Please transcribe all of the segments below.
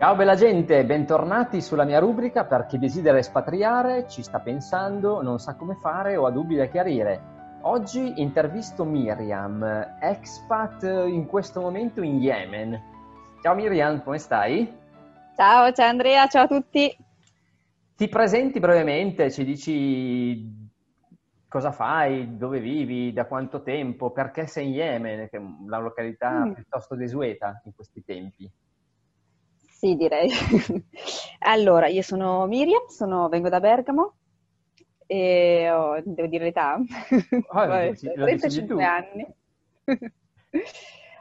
Ciao bella gente, bentornati sulla mia rubrica per chi desidera espatriare, ci sta pensando, non sa come fare o ha dubbi da chiarire. Oggi intervisto Miriam, expat in questo momento in Yemen. Ciao Miriam, come stai? Ciao, ciao Andrea, ciao a tutti. Ti presenti brevemente, ci dici cosa fai, dove vivi, da quanto tempo, perché sei in Yemen, che è una località mm. piuttosto desueta in questi tempi. Sì, direi. allora, io sono Miriam, sono, vengo da Bergamo e ho, devo dire l'età, oh, Vabbè, 35 anni.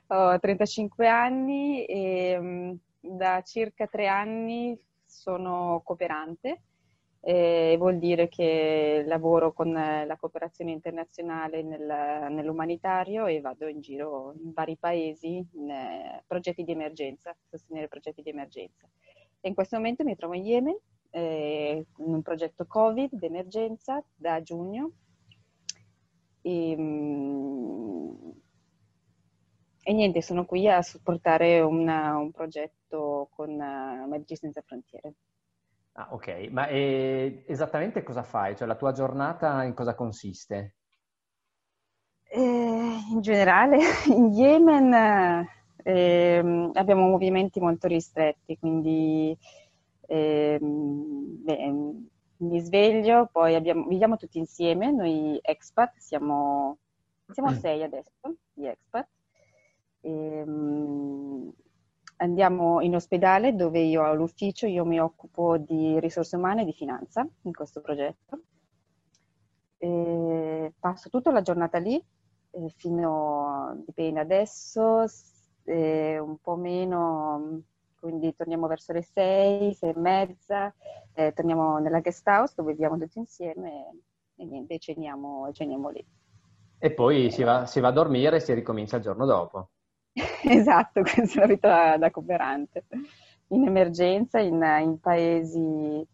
ho 35 anni e mm, da circa tre anni sono cooperante eh, vuol dire che lavoro con la cooperazione internazionale nel, nell'umanitario e vado in giro in vari paesi in eh, progetti di emergenza, sostenere progetti di emergenza. E in questo momento mi trovo in Yemen eh, in un progetto Covid d'emergenza da giugno. E, mm, e niente, sono qui a supportare una, un progetto con uh, Medici Senza Frontiere. Ah, ok, ma eh, esattamente cosa fai? Cioè la tua giornata in cosa consiste? Eh, in generale, in Yemen eh, abbiamo movimenti molto ristretti, quindi ehm, beh, mi sveglio, poi abbiamo, viviamo tutti insieme, noi expat, siamo, siamo sei adesso, gli expat. E, ehm, andiamo in ospedale dove io ho l'ufficio, io mi occupo di risorse umane e di finanza in questo progetto. E passo tutta la giornata lì, fino, dipende adesso, un po' meno, quindi torniamo verso le sei, sei e mezza, eh, torniamo nella guest house dove viviamo tutti insieme e, niente, ceniamo, ceniamo lì. E poi si va, si va a dormire e si ricomincia il giorno dopo. esatto, questa è la vita da cooperante. In emergenza, in, in, paesi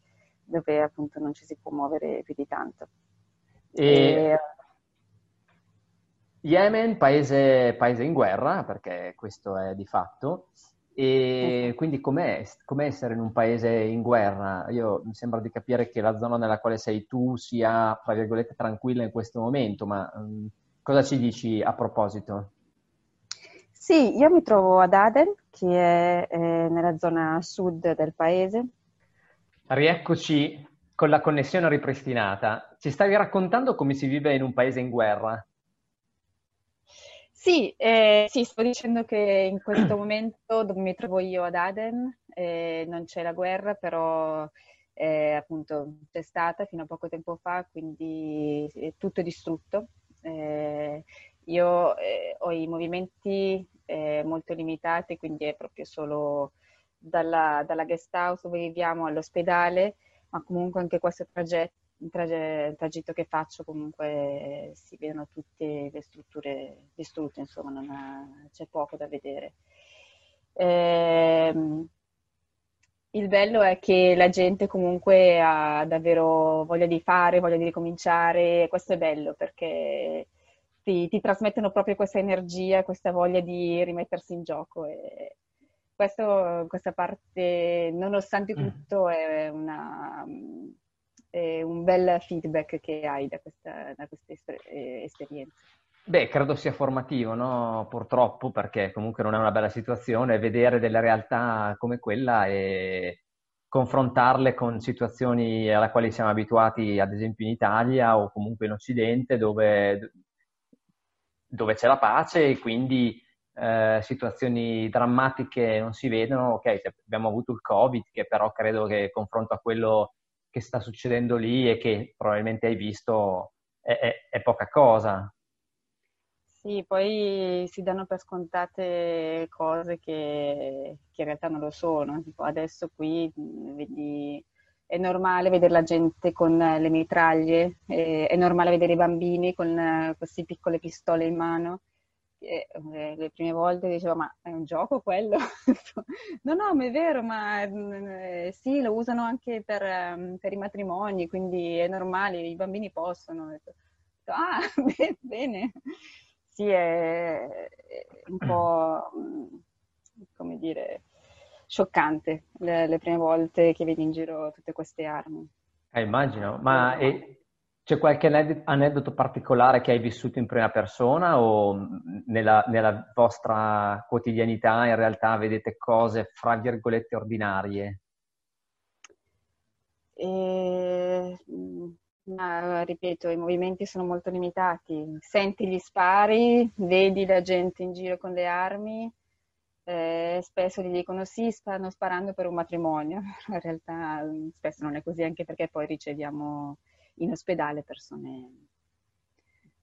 dove appunto non ci si può muovere più di tanto. E... e... Yemen, paese, paese, in guerra, perché questo è di fatto, e quindi com'è, com'è, essere in un paese in guerra? Io mi sembra di capire che la zona nella quale sei tu sia, tra virgolette, tranquilla in questo momento, ma um, cosa ci dici a proposito? Sì, io mi trovo ad Aden, che è eh, nella zona sud del paese. Rieccoci con la connessione ripristinata. Ci stavi raccontando come si vive in un paese in guerra? Sì, eh, sì, sto dicendo che in questo momento dove mi trovo io ad Aden eh, non c'è la guerra, però eh, appunto c'è stata fino a poco tempo fa, quindi tutto è distrutto. Eh, io eh, ho i movimenti eh, molto limitati, quindi è proprio solo dalla, dalla, guest house dove viviamo all'ospedale, ma comunque anche questo tragetto, trage, tragitto che faccio comunque eh, si vedono tutte le strutture distrutte, insomma ha, c'è poco da vedere. Eh, il bello è che la gente comunque ha davvero voglia di fare, voglia di ricominciare, questo è bello perché ti, ti, trasmettono proprio questa energia, questa voglia di rimettersi in gioco. E questo, questa parte, nonostante mm. tutto, è, una, è, un bel feedback che hai da questa, da questa esperienza. Beh, credo sia formativo, no? Purtroppo, perché comunque non è una bella situazione vedere delle realtà come quella e confrontarle con situazioni alla quali siamo abituati, ad esempio in Italia o comunque in Occidente, dove, dove c'è la pace e quindi eh, situazioni drammatiche non si vedono. Ok, abbiamo avuto il Covid, che però credo che confronto a quello che sta succedendo lì e che probabilmente hai visto è, è, è poca cosa. Sì, poi si danno per scontate cose che, che in realtà non lo sono. Tipo adesso qui vedi, è normale vedere la gente con le mitraglie, è normale vedere i bambini con queste piccole pistole in mano. E, eh, le prime volte dicevo, ma è un gioco quello? no, no, ma è vero, ma eh, sì, lo usano anche per, ehm, per, i matrimoni, quindi è normale, i bambini possono. Ah, bene sì, è, un po', come dire, scioccante le, le, prime volte che vedi in giro tutte queste armi. Eh, immagino, ma e, c'è qualche aneddoto particolare che hai vissuto in prima persona o nella, nella vostra quotidianità in realtà vedete cose, fra virgolette, ordinarie? E, ma ripeto, i movimenti sono molto limitati. Senti gli spari, vedi la gente in giro con le armi, eh, spesso gli dicono sì, stanno sparando per un matrimonio. In realtà spesso non è così, anche perché poi riceviamo in ospedale persone...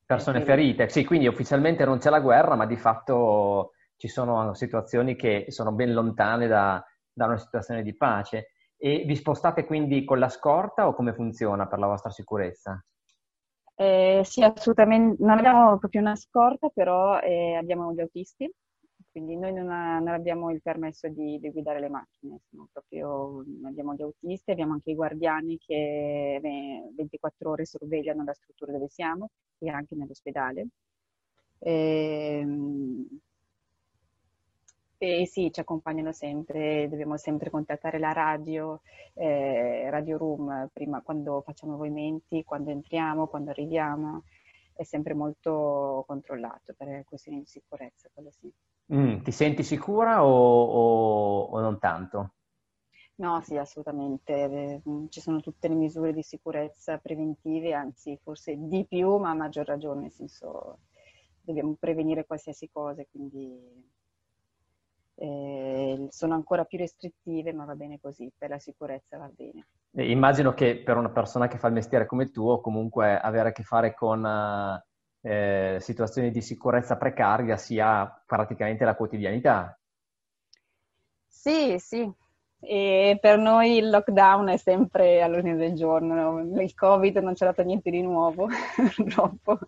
Persone ferite, sì, quindi ufficialmente non c'è la guerra, ma di fatto ci sono situazioni che sono ben lontane da, da una situazione di pace. E vi spostate quindi con la scorta o come funziona per la vostra sicurezza? Eh, sì, assolutamente. Non abbiamo proprio una scorta, però eh, abbiamo gli autisti, quindi noi non, ha, non abbiamo il permesso di, di, guidare le macchine, proprio, abbiamo gli autisti, abbiamo anche i guardiani che 24 ore sorvegliano la struttura dove siamo e anche nell'ospedale. E, ehm, e sì, ci accompagnano sempre, dobbiamo sempre contattare la radio, eh, Radio Room, prima quando facciamo movimenti, quando entriamo, quando arriviamo, è sempre molto controllato per questioni di sicurezza. Sì. Mm, ti senti sicura o, o, o non tanto? No, sì, assolutamente. Ci sono tutte le misure di sicurezza preventive, anzi forse di più, ma a maggior ragione, nel senso dobbiamo prevenire qualsiasi cosa, quindi eh, sono ancora più restrittive, ma va bene così, per la sicurezza va bene. Immagino che per una persona che fa il mestiere come il tuo, comunque avere a che fare con eh, situazioni di sicurezza precaria sia praticamente la quotidianità. Sì, sì. E per noi il lockdown è sempre all'ordine del giorno. Il Covid non ci ha dato niente di nuovo, purtroppo.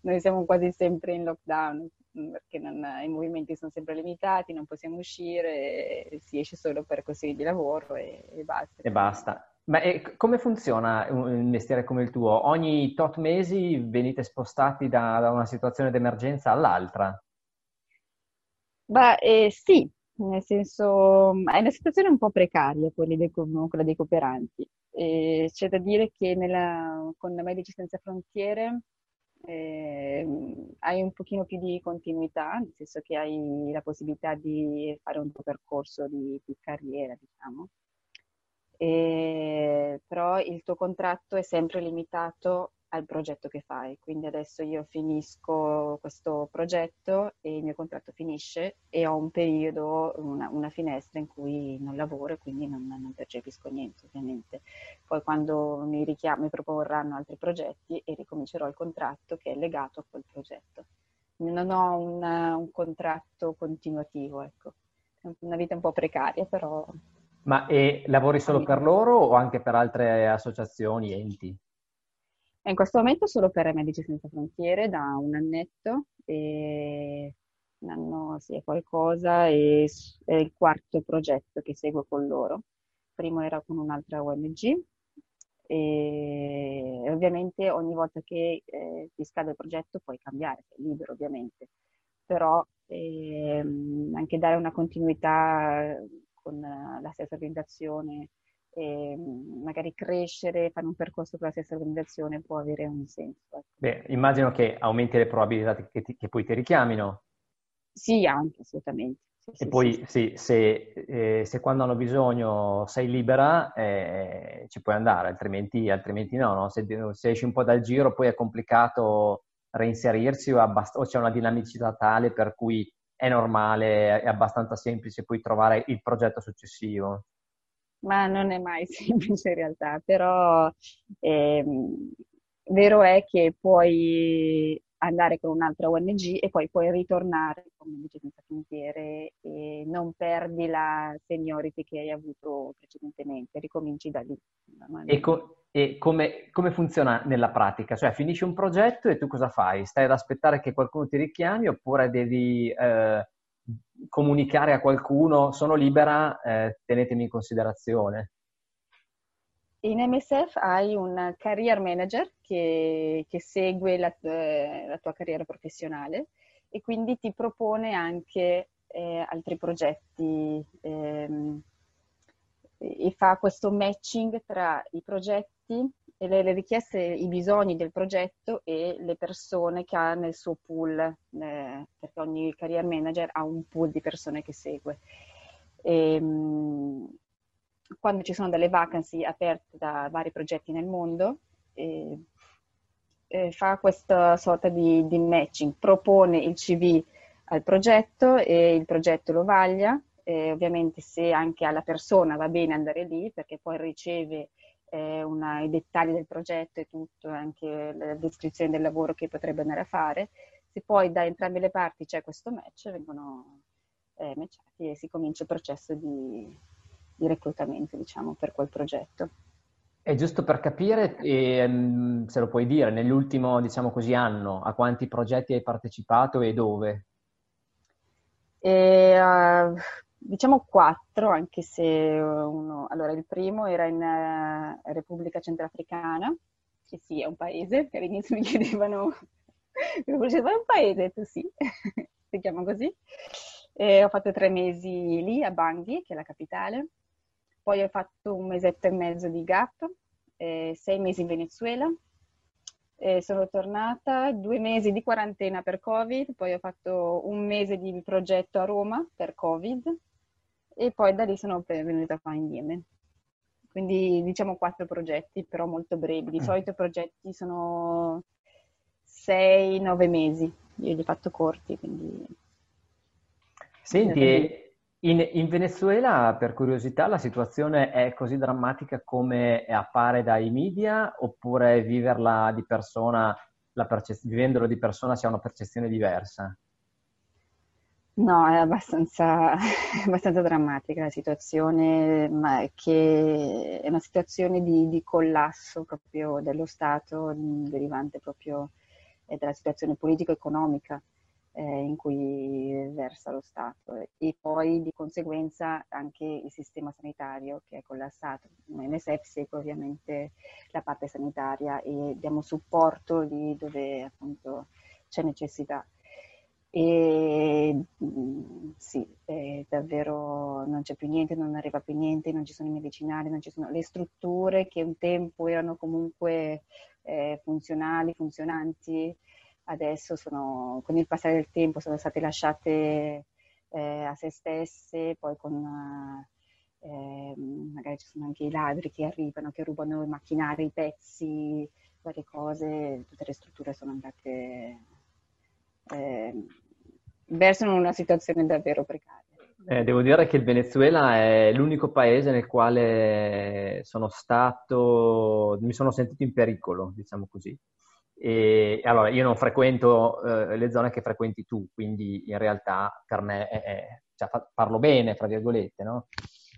Noi siamo quasi sempre in lockdown perché non, i movimenti sono sempre limitati, non possiamo uscire, si esce solo per questioni di lavoro e, e basta. E basta. Ma e come funziona un mestiere come il tuo? Ogni tot mesi venite spostati da, da una situazione d'emergenza all'altra? Beh, eh, sì, nel senso è una situazione un po' precaria quella dei, quella dei cooperanti. E c'è da dire che nella, con Medici Senza Frontiere eh, hai un pochino più di continuità, nel senso che hai la possibilità di fare un tuo percorso di, di carriera, diciamo. E, però il tuo contratto è sempre limitato al progetto che fai. Quindi adesso io finisco questo progetto e il mio contratto finisce e ho un periodo, una, una finestra in cui non lavoro e quindi non, non, percepisco niente ovviamente. Poi quando mi, richiam- mi proporranno altri progetti e ricomincerò il contratto che è legato a quel progetto. Non ho una, un contratto continuativo, ecco. È una vita un po' precaria, però... Ma lavori solo per loro o anche per altre associazioni, enti? in questo momento solo per Medici Senza Frontiere da un annetto, e un anno sì, è qualcosa, e è il quarto progetto che seguo con loro. Primo era con un'altra ONG e ovviamente ogni volta che eh, ti scade il progetto puoi cambiare, sei libero ovviamente, però ehm, anche dare una continuità con la stessa organizzazione e magari crescere, fare un percorso con la stessa organizzazione può avere un senso. Ecco. Beh, immagino che aumenti le probabilità che, ti, che poi ti richiamino. Sì, anche, assolutamente. Sì, e sì, poi sì, se, eh, se, quando hanno bisogno sei libera eh, ci puoi andare, altrimenti, altrimenti no, no? Se, se, esci un po' dal giro poi è complicato reinserirsi o, abbast- o c'è una dinamicità tale per cui è normale, è abbastanza semplice poi trovare il progetto successivo. Ma non è mai semplice in realtà, però ehm, vero è che puoi andare con un'altra ONG e poi puoi ritornare come invece senza frontiere e non perdi la seniority che hai avuto precedentemente, ricominci da lì. E, co- e come, come, funziona nella pratica? Cioè finisci un progetto e tu cosa fai? Stai ad aspettare che qualcuno ti richiami oppure devi eh, comunicare a qualcuno sono libera, eh, tenetemi in considerazione? In MSF hai un career manager che, che segue la, eh, la, tua carriera professionale e quindi ti propone anche eh, altri progetti ehm, e fa questo matching tra i progetti e le, le, richieste, i bisogni del progetto e le persone che ha nel suo pool, eh, perché ogni career manager ha un pool di persone che segue. E, ehm, quando ci sono delle vacancy aperte da vari progetti nel mondo, eh, eh, fa questa sorta di, di, matching, propone il CV al progetto e il progetto lo vaglia, eh, ovviamente se anche alla persona va bene andare lì perché poi riceve eh, una, i dettagli del progetto e tutto, anche la descrizione del lavoro che potrebbe andare a fare, se poi da entrambe le parti c'è questo match vengono eh, matchati e si comincia il processo di, di reclutamento, diciamo, per quel progetto. E giusto per capire, ehm, se lo puoi dire, nell'ultimo, diciamo così, anno, a quanti progetti hai partecipato e dove? E, uh, diciamo quattro, anche se uno... Allora, il primo era in uh, Repubblica Centrafricana, che sì, è un paese, che all'inizio mi chiedevano, mi diceva, è un paese? Tu sì, si chiama così. E ho fatto tre mesi lì a Bangui, che è la capitale. Poi ho fatto un mesetto e mezzo di GAP, eh, sei mesi in Venezuela, eh, sono tornata, due mesi di quarantena per Covid, poi ho fatto un mese di progetto a Roma per Covid e poi da lì sono venuta qua in Yemen. Quindi diciamo quattro progetti, però molto brevi. Di mm. solito i progetti sono sei, nove mesi. Io li ho fatto corti, quindi... Senti, in, in, Venezuela, per curiosità, la situazione è così drammatica come appare dai media oppure viverla di persona, perce- vivendolo di persona si ha una percezione diversa? No, è abbastanza, abbastanza drammatica la situazione, ma che è una situazione di, di collasso proprio dello Stato derivante proprio dalla situazione politico-economica eh, in cui versa lo Stato e poi di conseguenza anche il sistema sanitario che è collassato. MSF segue ovviamente la parte sanitaria e diamo supporto lì dove appunto c'è necessità. E sì, davvero non c'è più niente, non arriva più niente, non ci sono i medicinali, non ci sono le strutture che un tempo erano comunque eh, funzionali, funzionanti, adesso sono, con il passare del tempo sono state lasciate eh, a se stesse, poi con eh, magari ci sono anche i ladri che arrivano, che rubano i macchinari, i pezzi, varie cose, tutte le strutture sono andate eh, verso una situazione davvero precaria. Eh, devo dire che il Venezuela è l'unico paese nel quale sono stato, mi sono sentito in pericolo, diciamo così. E allora io non frequento eh, le zone che frequenti tu, quindi in realtà per me è, è, cioè, parlo bene, fra virgolette, no?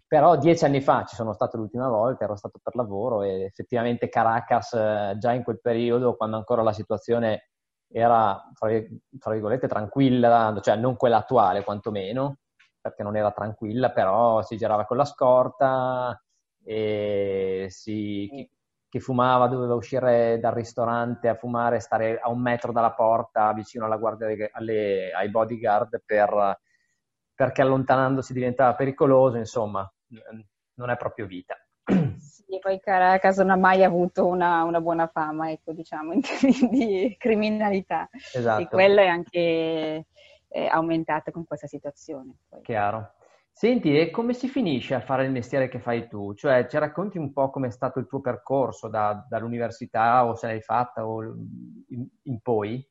Però dieci anni fa ci sono stato l'ultima volta, ero stato per lavoro e effettivamente Caracas eh, già in quel periodo, quando ancora la situazione era, fra virgolette, tranquilla, cioè non quella attuale quantomeno, perché non era tranquilla, però si girava con la scorta e si, chi fumava doveva uscire dal ristorante a fumare, stare a un metro dalla porta vicino alla guardia alle, ai bodyguard per, perché allontanandosi diventava pericoloso, insomma, non è proprio vita. Sì, poi Caracas non ha mai avuto una, una buona fama, ecco, diciamo, in termini di criminalità. Esatto. E quella è anche eh, aumentata con questa situazione. Poi. Chiaro. Senti, e come si finisce a fare il mestiere che fai tu? Cioè, ci racconti un po' com'è stato il tuo percorso da, dall'università o se l'hai fatta o in, in poi?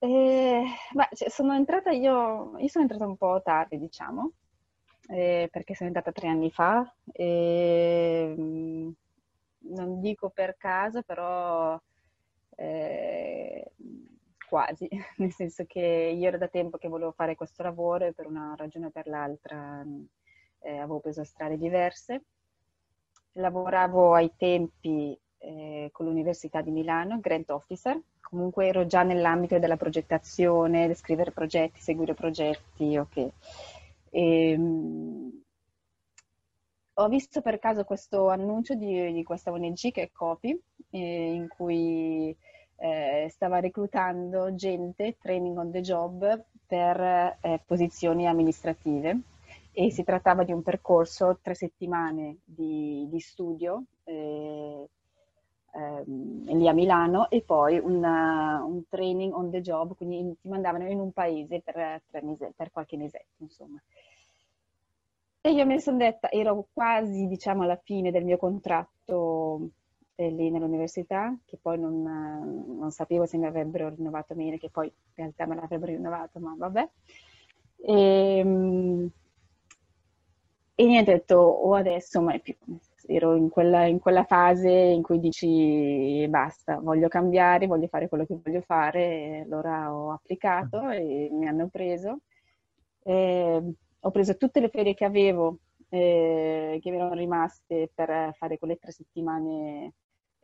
Eh, beh, cioè, sono entrata io, io sono entrata un po' tardi, diciamo, eh, perché sono entrata tre anni fa. E, mm, non dico per caso, però eh, quasi, nel senso che io ero da tempo che volevo fare questo lavoro e per una ragione o per l'altra eh, avevo preso strade diverse. Lavoravo ai tempi eh, con l'Università di Milano, Grant Officer, comunque ero già nell'ambito della progettazione, scrivere progetti, seguire progetti, ok. E, um, ho visto per caso questo annuncio di, di questa ONG che è Copi, eh, in cui eh, stava reclutando gente, training on the job, per eh, posizioni amministrative e si trattava di un percorso, tre settimane di, di studio eh, ehm, lì a Milano e poi una, un training on the job, quindi ti mandavano in un paese per, mese, per qualche mesetto, insomma. E io mi sono detta, ero quasi diciamo alla fine del mio contratto lì nell'università, che poi non, non, sapevo se mi avrebbero rinnovato bene, che poi in realtà me l'avrebbero rinnovato, ma vabbè. E, ehm, e niente, ho detto, o adesso, ma è più, ero in quella, in quella, fase in cui dici basta, voglio cambiare, voglio fare quello che voglio fare, e allora ho applicato e mi hanno preso. E ho preso tutte le ferie che avevo, eh, che mi erano rimaste per fare quelle tre settimane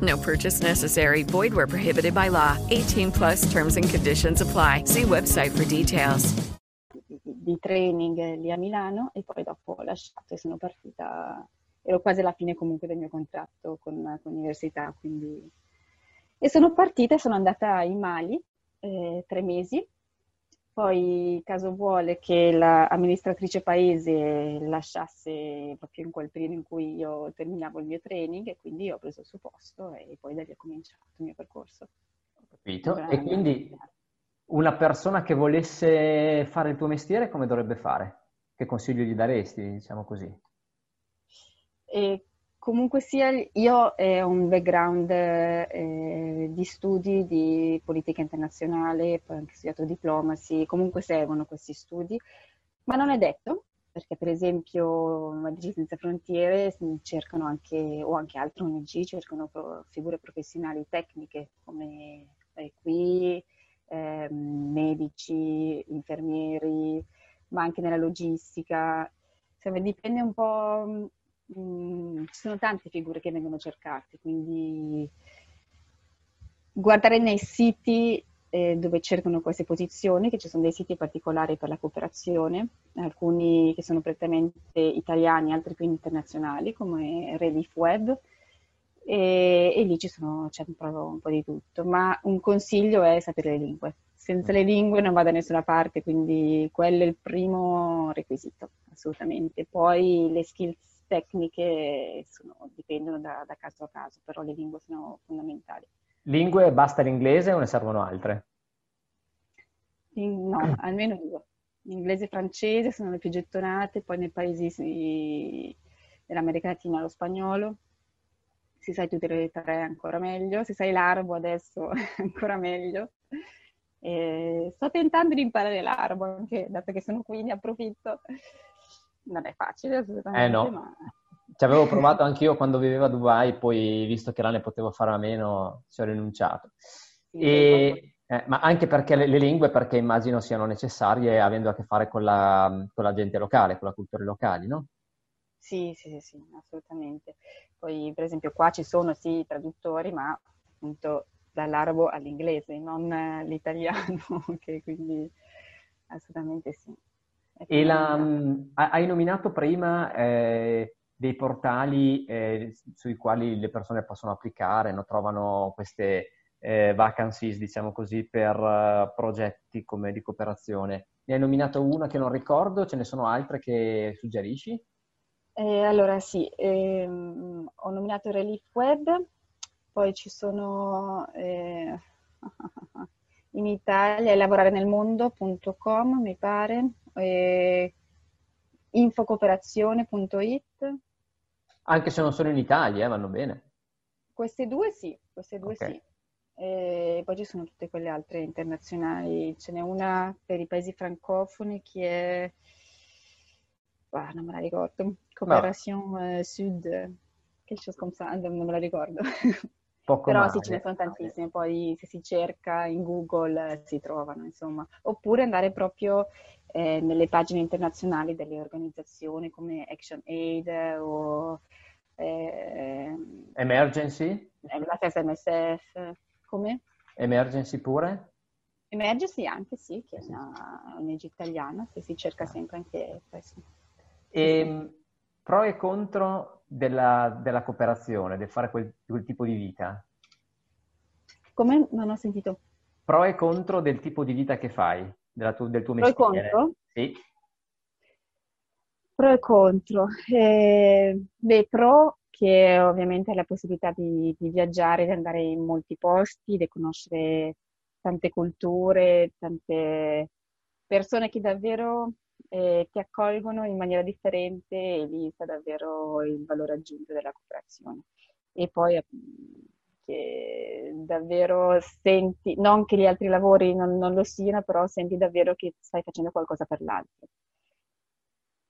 No purchase necessary. Void where prohibited by law. 18 plus terms and conditions apply. See website for details. Di training lì a Milano e poi dopo ho lasciato e sono partita. Ero quasi alla fine comunque del mio contratto con, con l'università, quindi... E sono partita e sono andata in Mali eh, tre mesi poi, caso vuole che l'amministratrice paese lasciasse proprio in quel periodo in cui io terminavo il mio training e quindi ho preso il suo posto e poi da lì ho cominciato il mio percorso. Ho capito. E quindi una persona che volesse fare il tuo mestiere come dovrebbe fare? Che consiglio gli daresti, diciamo così? E Comunque sia, io ho un background eh, di studi di politica internazionale, poi ho anche studiato diplomacy, comunque servono questi studi, ma non è detto, perché per esempio Medici Senza Frontiere cercano anche, o anche altre ONG, cercano figure professionali tecniche come eh, qui, eh, medici, infermieri, ma anche nella logistica. Insomma, dipende un po' Mm, ci sono tante figure che vengono cercate, quindi guardare nei siti eh, dove cercano queste posizioni, che ci sono dei siti particolari per la cooperazione, alcuni che sono prettamente italiani, altri più internazionali, come Relief Web, e, e lì ci sono, c'è un po', un po' di tutto, ma un consiglio è sapere le lingue. Senza le lingue non va da nessuna parte, quindi quello è il primo requisito, assolutamente. Poi le skills tecniche sono, dipendono da, da, caso a caso, però le lingue sono fondamentali. Lingue basta l'inglese o ne servono altre? In, no, almeno due. L'inglese e francese sono le più gettonate, poi nei paesi dell'America Latina lo spagnolo. Se sai tutte le tre ancora meglio, se sai l'arabo adesso ancora meglio. E sto tentando di imparare l'arabo anche, dato che sono qui, ne approfitto non è facile assolutamente. Eh no. Ma... Ci avevo provato anch'io quando vivevo a Dubai, poi visto che là ne potevo fare a meno, ci ho rinunciato. Sì, e, eh, ma anche perché le, le, lingue, perché immagino siano necessarie avendo a che fare con la, con la gente locale, con la cultura locale, no? Sì, sì, sì, sì, assolutamente. Poi, per esempio, qua ci sono sì i traduttori, ma appunto dall'arabo all'inglese, non l'italiano, che quindi assolutamente sì. E la, mm, hai nominato prima eh, dei portali eh, sui quali le persone possono applicare, no? trovano queste eh, vacancies, diciamo così, per uh, progetti come di cooperazione. Ne hai nominato una che non ricordo, ce ne sono altre che suggerisci? Eh, allora sì, ehm, ho nominato Relief Web, poi ci sono eh, in Italia lavorare nel mondo.com mi pare, eh, infocooperazione.it. Anche se non sono in Italia, eh, vanno bene. Queste due sì, queste due okay. sì. E poi ci sono tutte quelle altre internazionali. Ce n'è una per i paesi francofoni che è ah, non me la ricordo, Coopération no. Eh, Sud, chose comme ça, non me la ricordo. Poco Però male. sì, ce ne sono tantissime, poi se si cerca in Google eh, si trovano, insomma. Oppure andare proprio eh, nelle pagine internazionali delle organizzazioni come Action Aid o... Eh, Emergency? La stessa MSF, come? Emergency pure? Emergency anche sì, che è una ONG italiana, se si cerca sempre anche questo. E ehm, pro e contro della, della cooperazione, del fare quel, quel, tipo di vita? Come? Non ho sentito. Pro e contro del tipo di vita che fai, tu, del tuo pro mestiere. Pro e contro? Sì. Pro e contro. Eh, beh, pro che ovviamente la possibilità di, di viaggiare, di andare in molti posti, di conoscere tante culture, tante persone che davvero eh, ti accolgono in maniera differente e lì sta davvero il valore aggiunto della cooperazione. E poi che davvero senti, non che gli altri lavori non, non lo siano, però senti davvero che stai facendo qualcosa per l'altro.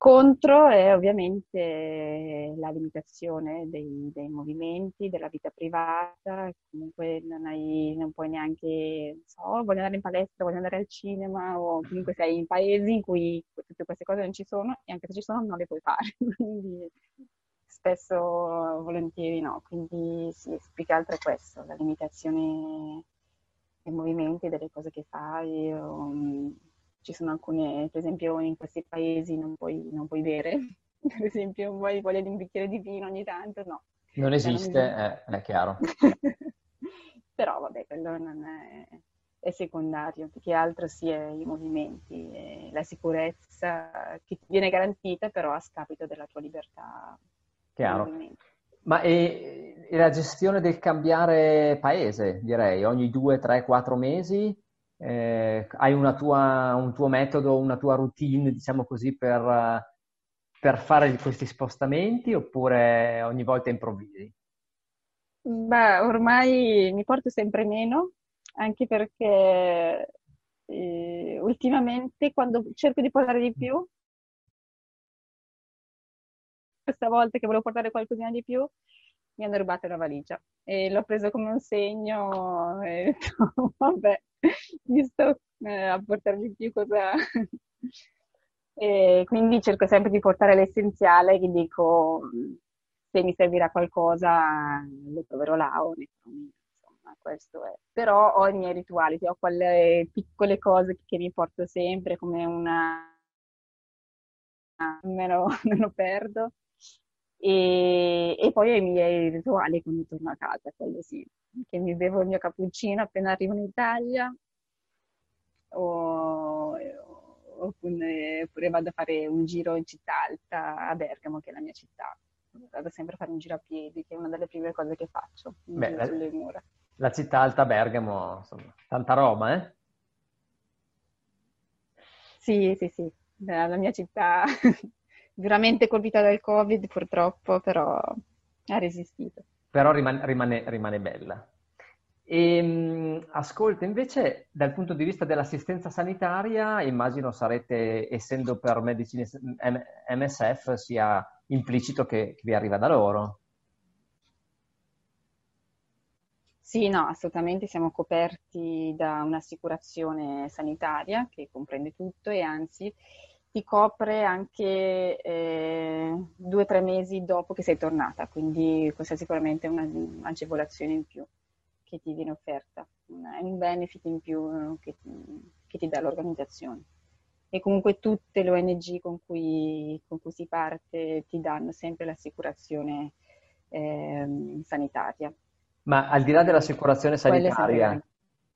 Contro è ovviamente la limitazione dei, dei movimenti, della vita privata, comunque non, hai, non puoi neanche, so, voglio andare in palestra, voglio andare al cinema o comunque sei in paesi in cui tutte queste cose non ci sono e anche se ci sono non le puoi fare, quindi spesso volentieri no, quindi sì, più che altro è questo, la limitazione dei movimenti, delle cose che fai. O, ci sono alcune, per esempio in questi paesi non puoi, non puoi bere, per esempio vuoi voglia di un bicchiere di vino ogni tanto, no. Non esiste, è, è chiaro. Però vabbè, quello non è, è secondario, più che altro si è i movimenti, la sicurezza che ti viene garantita però a scapito della tua libertà. Chiaro. Ma e, e, la gestione del cambiare paese, direi, ogni due, tre, quattro mesi? eh, hai tua, un tuo metodo, una tua routine, diciamo così, per, per fare questi spostamenti oppure ogni volta improvvisi? Beh, ormai mi porto sempre meno, anche perché eh, ultimamente quando cerco di portare di più, questa volta che volevo portare qualcosina di più, mi hanno rubato la valigia. E l'ho preso come un segno e ho vabbè, mi sto eh, a portare di più cosa... e quindi cerco sempre di portare l'essenziale che dico, se mi servirà qualcosa lo troverò là o insomma, questo è. Però ho i miei rituali, ho quelle piccole cose che mi porto sempre come una... lo, me lo perdo e, e, poi ho i miei rituali quando torno a casa, quello sì, che mi bevo il mio cappuccino appena arrivo in Italia o, oppure, oppure, vado a fare un giro in città alta a Bergamo, che è la mia città. Vado sempre a fare un giro a piedi, che è una delle prime cose che faccio Beh, la, sulle mura. La città alta Bergamo, insomma, tanta roba, eh? Sì, sì, sì, la mia città duramente colpita dal Covid purtroppo, però ha resistito. Però rimane, rimane, rimane bella. E, ehm, ascolta, invece dal punto di vista dell'assistenza sanitaria, immagino sarete, essendo per medicine MSF, sia implicito che, che vi arriva da loro. Sì, no, assolutamente siamo coperti da un'assicurazione sanitaria che comprende tutto e anzi ti copre anche eh, due o tre mesi dopo che sei tornata, quindi questa è sicuramente un'agevolazione in più che ti viene offerta, è un benefit in più che, che ti dà l'organizzazione. E comunque tutte le ONG con cui, con cui si parte ti danno sempre l'assicurazione eh, sanitaria. Ma al di là dell'assicurazione sanitaria,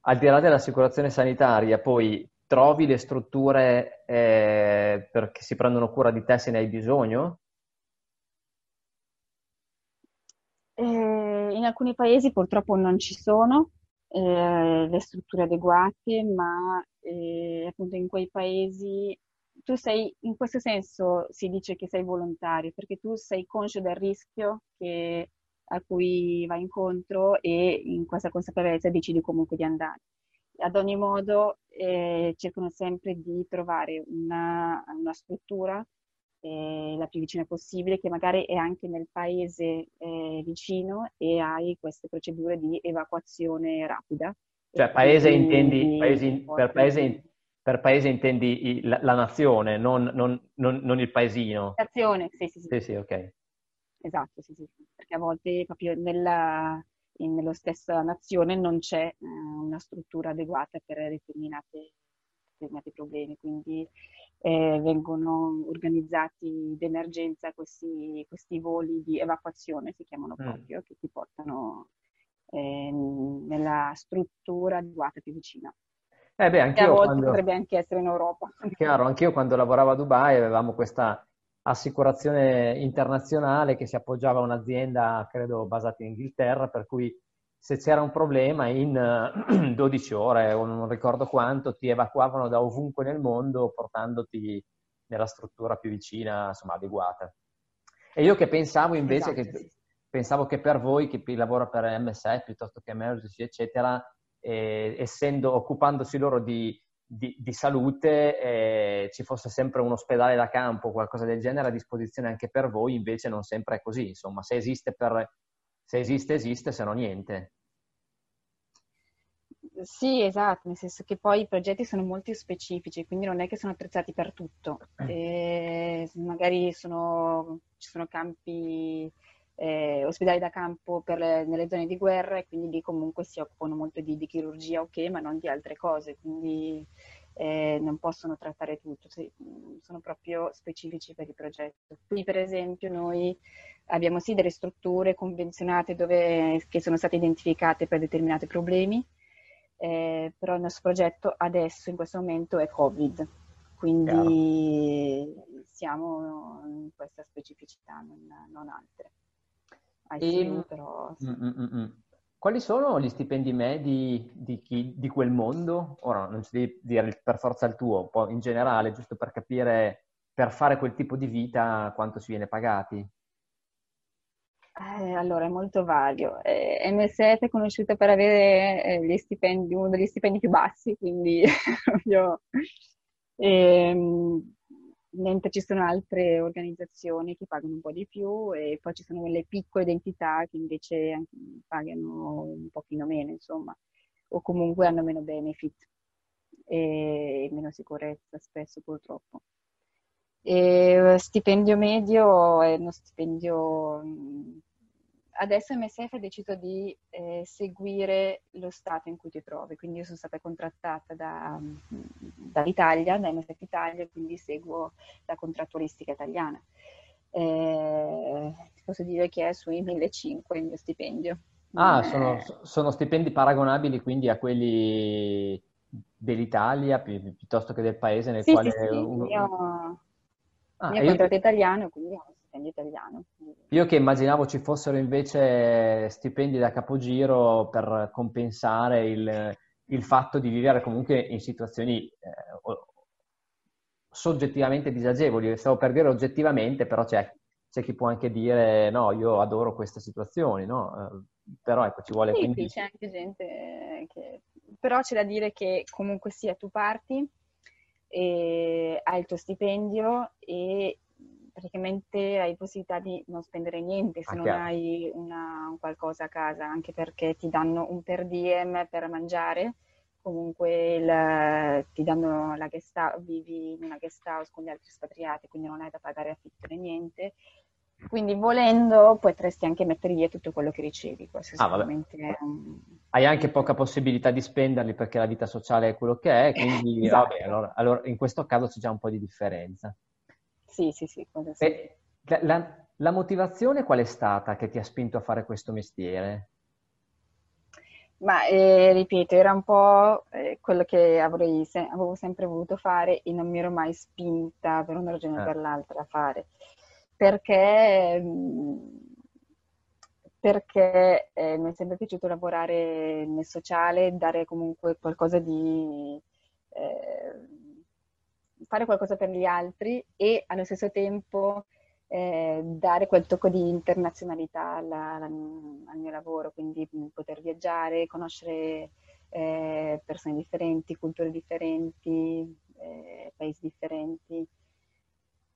al di là dell'assicurazione sanitaria, poi trovi le strutture eh, perché si prendono cura di te se ne hai bisogno? Eh, in alcuni paesi purtroppo non ci sono eh, le strutture adeguate, ma eh, appunto in quei paesi tu sei, in questo senso si dice che sei volontario, perché tu sei conscio del rischio che, a cui vai incontro e in questa consapevolezza decidi comunque di andare ad ogni modo eh, cercano sempre di trovare una, una struttura eh, la più vicina possibile, che magari è anche nel paese eh, vicino e hai queste procedure di evacuazione rapida. Cioè, paese intendi, paesi, per, paese, per, paese, intendi la, la nazione, non, non, non, non, il paesino. Nazione, sì, sì, sì. Sì, sì, ok. Esatto, sì, sì. Perché a volte proprio nella, in, nello stessa nazione non c'è eh, una struttura adeguata per determinati problemi, quindi eh, vengono organizzati d'emergenza questi, questi, voli di evacuazione, si chiamano mm. proprio, mm. che ti portano eh, nella struttura adeguata più vicina. Eh beh, anche a volte quando... potrebbe anche essere in Europa. Chiaro, anch'io quando lavoravo a Dubai avevamo questa assicurazione internazionale che si appoggiava a un'azienda, credo, basata in Inghilterra, per cui se c'era un problema in 12 ore o non ricordo quanto ti evacuavano da ovunque nel mondo portandoti nella struttura più vicina, insomma, adeguata. E io che pensavo invece esatto, che, sì. pensavo che per voi, che lavora per MSF piuttosto che Emergency, eccetera, eh, essendo, occupandosi loro di di, di salute eh, ci fosse sempre un ospedale da campo o qualcosa del genere a disposizione anche per voi, invece non sempre è così. Insomma, se esiste, per, se esiste, esiste, se no niente. Sì, esatto, nel senso che poi i progetti sono molto specifici, quindi non è che sono attrezzati per tutto. E magari sono, ci sono campi eh, ospedali da campo le, nelle zone di guerra e quindi lì comunque si occupano molto di, di chirurgia, ok, ma non di altre cose, quindi eh, non possono trattare tutto, sì, sono proprio specifici per il progetto. Qui per esempio noi abbiamo sì delle strutture convenzionate dove, che sono state identificate per determinati problemi, eh, però il nostro progetto adesso in questo momento è Covid, quindi Chiaro. siamo in questa specificità, non, non altre. ICU, e... però... Sì. Mm, mm, mm, Quali sono gli stipendi medi di, chi, di quel mondo? Ora non ci devi dire per forza il tuo, un po' in generale, giusto per capire per fare quel tipo di vita quanto si viene pagati. Eh, allora, è molto vario. Eh, MSF è conosciuta per avere eh, stipendi, uno degli stipendi più bassi, quindi io, ehm, mentre ci sono altre organizzazioni che pagano un po' di più e poi ci sono le piccole identità che invece pagano un pochino meno, insomma, o comunque hanno meno benefit e meno sicurezza spesso purtroppo. E stipendio medio è uno stipendio adesso MSF ha deciso di eh, seguire lo stato in cui ti trovi, quindi io sono stata contrattata da, dall'Italia, da MSF Italia, quindi seguo la contrattualistica italiana. Eh, posso dire che è sui 1500 il mio stipendio. Ah, sono, sono, stipendi paragonabili quindi a quelli dell'Italia pi- piuttosto che del paese nel sì, quale... Sì, sì, uno... io, ah, mio contratto io... italiano, quindi ho stipendio italiano. Io che immaginavo ci fossero invece stipendi da capogiro per compensare il, il fatto di vivere comunque in situazioni eh, soggettivamente disagevoli. Stavo per dire oggettivamente, però c'è, c'è, chi può anche dire no, io adoro queste situazioni, no? Eh, però ecco, ci vuole... Sì, quindi... sì, c'è anche gente che... Però c'è da dire che comunque sia tu parti hai il tuo stipendio e praticamente hai possibilità di non spendere niente se ah, non hai una, un qualcosa a casa, anche perché ti danno un per diem per mangiare, comunque il, ti danno la guest house, vivi in una guest house con gli altri espatriati, quindi non hai da pagare affitto né niente. Quindi volendo potresti anche mettere via tutto quello che ricevi. Ah, un... Hai anche poca possibilità di spenderli perché la vita sociale è quello che è, quindi esatto. vabbè, allora, allora, in questo caso c'è già un po' di differenza. Sì, sì, sì. sì. E, la, la motivazione qual è stata che ti ha spinto a fare questo mestiere? Ma eh, ripeto, era un po' eh, quello che avrei se- avevo sempre voluto fare e non mi ero mai spinta per una ragione o eh. per l'altra a fare. Perché, mm, perché eh, mi è sempre piaciuto lavorare nel sociale, dare comunque qualcosa di... Fare qualcosa per gli altri e allo stesso tempo eh, dare quel tocco di internazionalità alla, alla, al mio lavoro, quindi poter viaggiare, conoscere eh, persone differenti, culture differenti, eh, paesi differenti.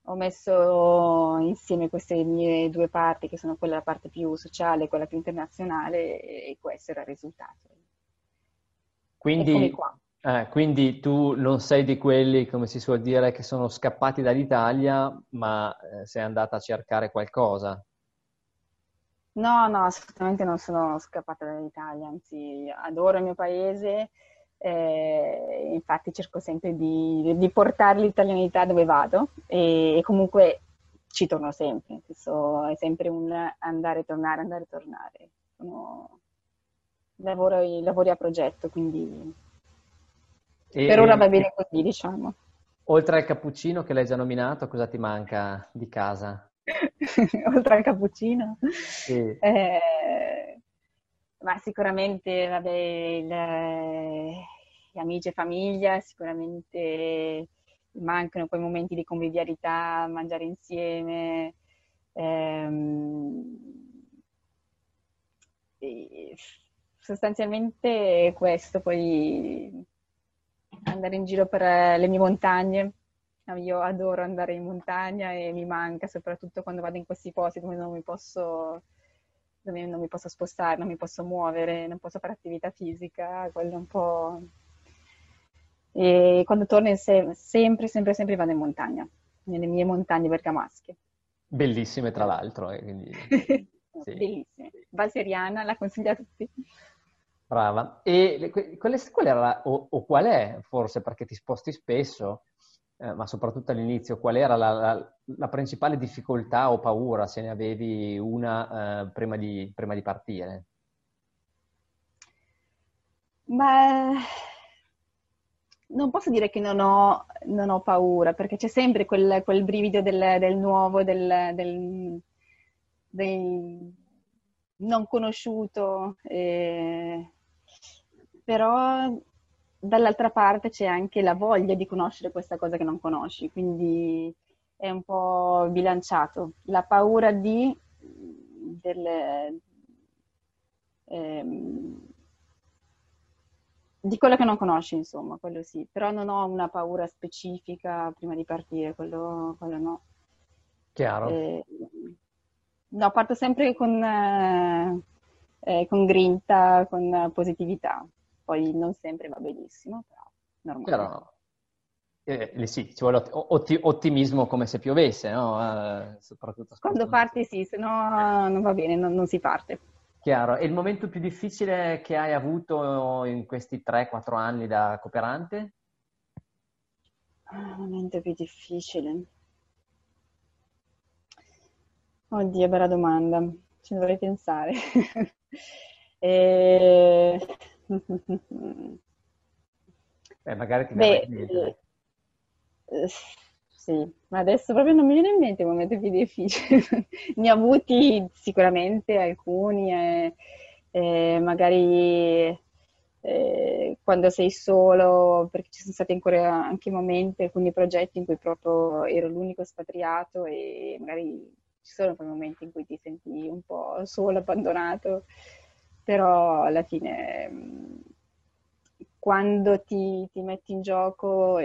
Ho messo insieme queste mie due parti, che sono quella la parte più sociale e quella più internazionale, e questo era il risultato. Quindi, eh, quindi tu non sei di quelli, come si suol dire, che sono scappati dall'Italia, ma eh, sei andata a cercare qualcosa. No, no, assolutamente non sono scappata dall'Italia, anzi adoro il mio paese, eh, infatti cerco sempre di, di, portare l'italianità dove vado e, e comunque ci torno sempre, Questo è sempre un andare e tornare, andare e tornare. Sono, lavoro, lavori a progetto, quindi e, per ora va bene così, diciamo. Oltre al cappuccino che l'hai già nominato, cosa ti manca di casa? oltre al cappuccino? Sì. Eh, ma sicuramente, vabbè, il, gli amici e famiglia, sicuramente mancano quei momenti di convivialità, mangiare insieme. Ehm, sostanzialmente questo, poi andare in giro per eh, le mie montagne. Io adoro andare in montagna e mi manca, soprattutto quando vado in questi posti dove non mi posso, dove non mi posso spostare, non mi posso muovere, non posso fare attività fisica, quello è un po'... E quando torno se- sempre, sempre, sempre vado in montagna, nelle mie montagne bergamasche. Bellissime tra l'altro. Eh, quindi... sì. Bellissime. Valseriana, la consiglio a tutti. Brava. E qual, era o, o, qual è, forse perché ti sposti spesso, eh, ma soprattutto all'inizio, qual era la, la, la, principale difficoltà o paura, se ne avevi una eh, prima, di, prima, di, partire? Beh, non posso dire che non ho, non ho paura, perché c'è sempre quel, quel brivido del, del nuovo, del, del, del, non conosciuto. Eh, però dall'altra parte c'è anche la voglia di conoscere questa cosa che non conosci, quindi è un po' bilanciato. La paura di, del, ehm, di quello che non conosci, insomma, quello sì, però non ho una paura specifica prima di partire, quello, quello no. Chiaro. Eh, no, parto sempre con, eh, eh con grinta, con positività poi non sempre va benissimo, però normale. Però, eh, sì, ci vuole otti- ottimismo come se piovesse, no? Eh, soprattutto Quando parti sì, se no non va bene, non, non si parte. Chiaro. E il momento più difficile che hai avuto in questi 3-4 anni da cooperante? Ah, il momento più difficile. Oddio, bella domanda. Ci dovrei pensare. e... Beh, magari ti Beh, eh, eh, sì, ma adesso proprio non mi viene in mente il momento più difficile. ne ho avuti sicuramente alcuni, eh, eh, magari eh, quando sei solo, perché ci sono stati ancora anche momenti, alcuni progetti in cui proprio ero l'unico espatriato e magari ci sono quei momenti in cui ti senti un po' solo, abbandonato però alla fine mm, quando ti, ti metti in gioco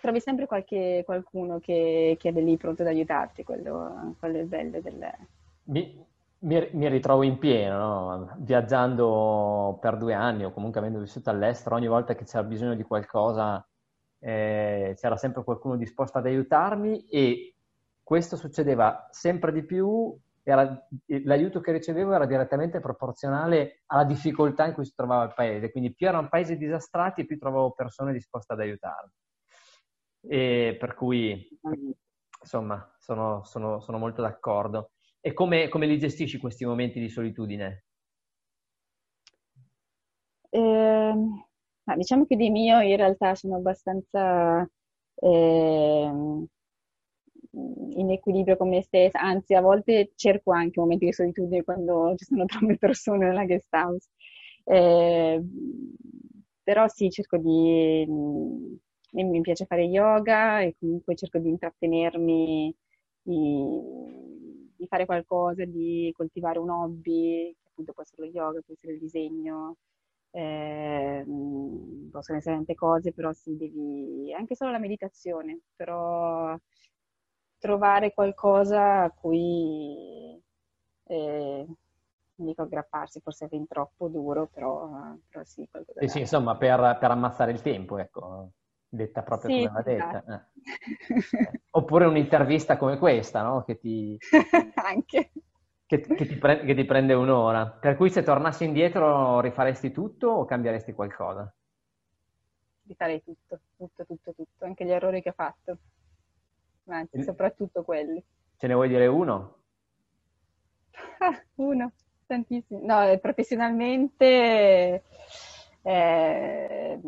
trovi sempre qualche, qualcuno che, che, è lì pronto ad aiutarti, quello, quello è bello del... Mi, mi, mi ritrovo in pieno, no? viaggiando per due anni o comunque avendo vissuto all'estero, ogni volta che c'era bisogno di qualcosa eh, c'era sempre qualcuno disposto ad aiutarmi e questo succedeva sempre di più, era, l'aiuto che ricevevo era direttamente proporzionale alla difficoltà in cui si trovava il paese, quindi più erano paesi disastrati, più trovavo persone disposte ad aiutarmi. E per cui, insomma, sono, sono, sono molto d'accordo. E come, come, li gestisci questi momenti di solitudine? Eh, diciamo che di mio in realtà sono abbastanza eh, in equilibrio con me stessa, anzi a volte cerco anche momenti di solitudine quando ci sono troppe persone nella guest house. Eh, però sì, cerco di... mi piace fare yoga e comunque cerco di intrattenermi, di, di fare qualcosa, di coltivare un hobby, che appunto può essere lo yoga, può essere il disegno, eh, possono essere tante cose, però sì, devi... anche solo la meditazione, però trovare qualcosa a cui, eh, dico aggrapparsi, forse è fin troppo duro, però, però sì. Sì, sì, insomma, per, per, ammazzare il tempo, ecco, detta proprio sì, come va detta. Esatto. Eh. Oppure un'intervista come questa, no? Che ti... Anche. Che, che, ti pre- che ti prende un'ora. Per cui se tornassi indietro rifaresti tutto o cambieresti qualcosa? Rifarei tutto, tutto, tutto, tutto, anche gli errori che ho fatto anzi, soprattutto quelli. Ce ne vuoi dire uno? Ah, uno, tantissimi. No, eh, professionalmente eh,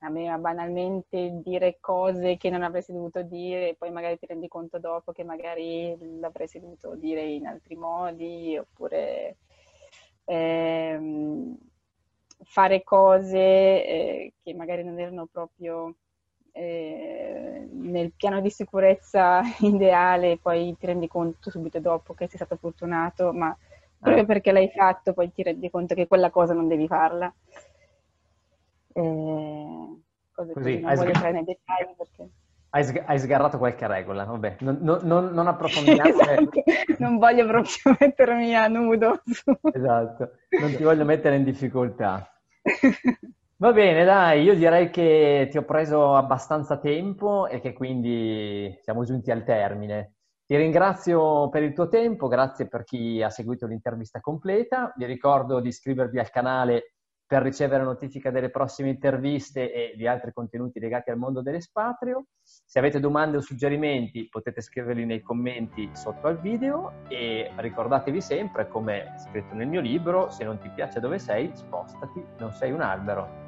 a me banalmente dire cose che non avresti dovuto dire e poi magari ti rendi conto dopo che magari l'avresti dovuto dire in altri modi oppure ehm, fare cose eh, che magari non erano proprio eh, nel piano di sicurezza ideale, poi ti rendi conto subito dopo che sei stato fortunato, ma proprio ah. perché l'hai fatto poi ti rendi conto che quella cosa non devi farla. Eh, cose così, non voglio entrare nei dettagli perché... Hai, sg- hai, sgarrato qualche regola, vabbè, non, non, non, non approfondiamo. esatto. Non voglio proprio mettermi a nudo. esatto, non ti voglio mettere in difficoltà. Va bene, dai, io direi che ti ho preso abbastanza tempo e che quindi siamo giunti al termine. Ti ringrazio per il tuo tempo, grazie per chi ha seguito l'intervista completa. Vi ricordo di iscrivervi al canale per ricevere notifica delle prossime interviste e di altri contenuti legati al mondo dell'espatrio. Se avete domande o suggerimenti potete scriverli nei commenti sotto al video e ricordatevi sempre, come scritto nel mio libro, se non ti piace dove sei, spostati, non sei un albero.